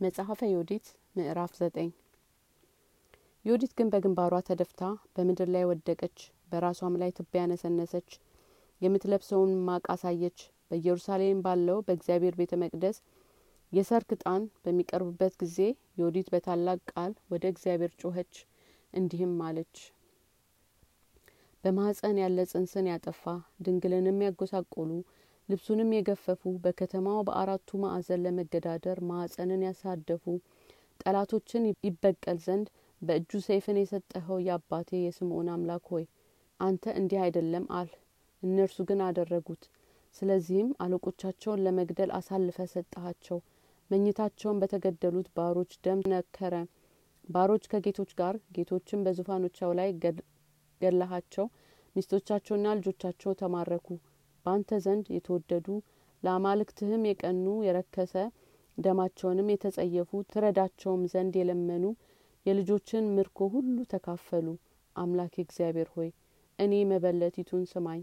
መጽሐፈ ዮዲት ምዕራፍ ዘጠኝ። ዮዲት ግን በግንባሯ ተደፍታ በምድር ላይ ወደቀች በራሷም ላይ ትቢያ ነሰነሰች የምትለብሰውን ማቅ አሳየች። በኢየሩሳሌም ባለው በእግዚአብሔር ቤተ መቅደስ የሰርክ ጣን በሚቀርብበት ጊዜ ዮዲት በታላቅ ቃል ወደ እግዚአብሔር ጮኸች እንዲህም አለች በማህፀን ያለ ጽንስን ያጠፋ ድንግልንም ያጐሳቆሉ ልብሱንም የገፈፉ በከተማው በአራቱ ማዕዘን ለመገዳደር ማዕፀንን ያሳደፉ ጠላቶችን ይበቀል ዘንድ በእጁ ሰይፍን የሰጠኸው የአባቴ የስምዖን አምላክ ሆይ አንተ እንዲህ አይደለም አል። እነርሱ ግን አደረጉት። ስለዚህም አለቆቻቸውን ለመግደል አሳልፈ ሰጠሃቸው። መኝታቸውን በተገደሉት ባሮች ደም ነከረ። ባሮች ከጌቶች ጋር ጌቶችን በዙፋኖቻው ላይ ገላሃቸው ሚስቶቻቸውና ልጆቻቸው ተማረኩ በአንተ ዘንድ የተወደዱ ለአማልክትህም የቀኑ የረከሰ ደማቸውንም የተጸየፉ ትረዳቸውም ዘንድ የለመኑ የልጆችን ምርኮ ሁሉ ተካፈሉ። አምላክ እግዚአብሔር ሆይ እኔ መበለቲቱን ስማኝ።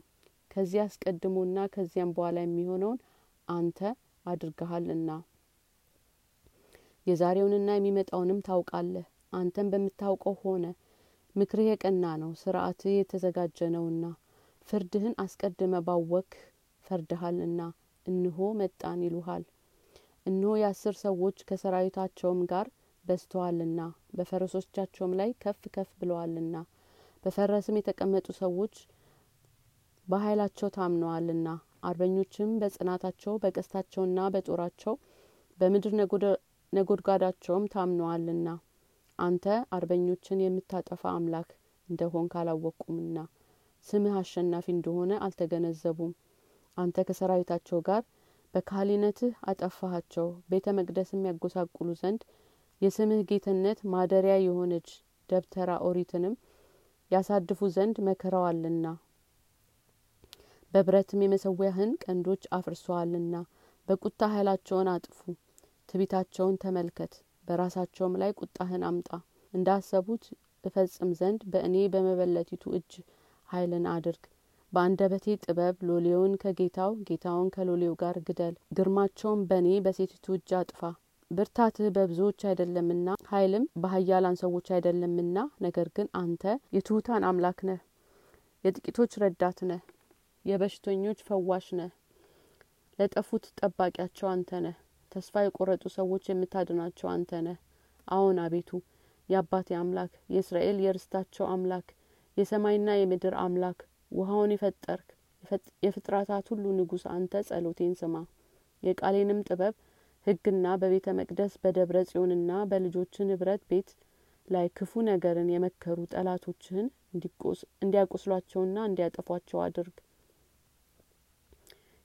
ከዚህ አስቀድሞና ከዚያም በኋላ የሚሆነውን አንተ አድርገሃልና። የዛሬውንና የሚመጣውንም ታውቃለህ። አንተን በምታውቀው ሆነ። ምክርህ የቀና ነው። ስርአትህ የተዘጋጀ ነውና ፍርድህን አስቀድመ ባወክ ፈርድሃልና እንሆ መጣን ይሉሃል። እነሆ የአስር ሰዎች ከሰራዊታቸውም ጋር በዝተዋልና በፈረሶቻቸውም ላይ ከፍ ከፍ ብለዋልና በፈረስም የተቀመጡ ሰዎች በኃይላቸው ታምነዋልና አርበኞችም በጽናታቸው በቀስታቸውና በጦራቸው በምድር ነጎድጓዳቸውም ታምነዋልና አንተ አርበኞችን የምታጠፋ አምላክ እንደሆን ካላወቁምና ስምህ አሸናፊ እንደሆነ አልተገነዘቡም። አንተ ከሰራዊታቸው ጋር በካህሊነትህ አጠፋሃቸው። ቤተ መቅደስም ያጐሳቁሉ ዘንድ የስምህ ጌትነት ማደሪያ የሆነች ደብተራ ኦሪትንም ያሳድፉ ዘንድ መክረዋልና በብረትም የመሰዊያህን ቀንዶች አፍርሰዋልና በቁጣ ኃይላቸውን አጥፉ ትቢታቸውን ተመልከት በራሳቸውም ላይ ቁጣህን አምጣ። እንዳሰቡት እፈጽም ዘንድ በእኔ በመበለቲቱ እጅ ኃይልን አድርግ። በአንደበቴ ጥበብ ሎሌውን ከጌታው ጌታውን ከሎሌው ጋር ግደል። ግርማቸውን በእኔ በሴቲቱ እጅ አጥፋ። ብርታትህ በብዙዎች አይደለምና ኃይልም በሀያላን ሰዎች አይደለምና ነገር ግን አንተ የትሁታን አምላክ ነህ። የጥቂቶች ረዳት ነህ። የበሽተኞች ፈዋሽ ነህ። ለጠፉት ጠባቂያቸው አንተ ነህ። ተስፋ የቆረጡ ሰዎች የምታድናቸው አንተ ነህ። አዎን አቤቱ የአባቴ አምላክ የእስራኤል የርስታቸው አምላክ የሰማይና የምድር አምላክ ውሃውን የፈጠርክ የፍጥረታት ሁሉ ንጉስ አንተ ጸሎቴን ስማ። የቃሌንም ጥበብ ህግና በቤተ መቅደስ በደብረ ጽዮንና በልጆች ንብረት ቤት ላይ ክፉ ነገርን የመከሩ ጠላቶችህን እንዲያቆስሏቸውና እንዲያጠፏቸው አድርግ።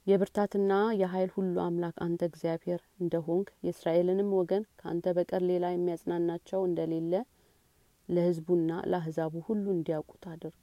የብርታትና የኃይል ሁሉ አምላክ አንተ እግዚአብሔር እንደሆንክ የእስራኤልንም ወገን ከአንተ በቀር ሌላ የሚያጽናናቸው እንደሌለ ለህዝቡና ለአህዛቡ ሁሉ እንዲያውቁት አድርግ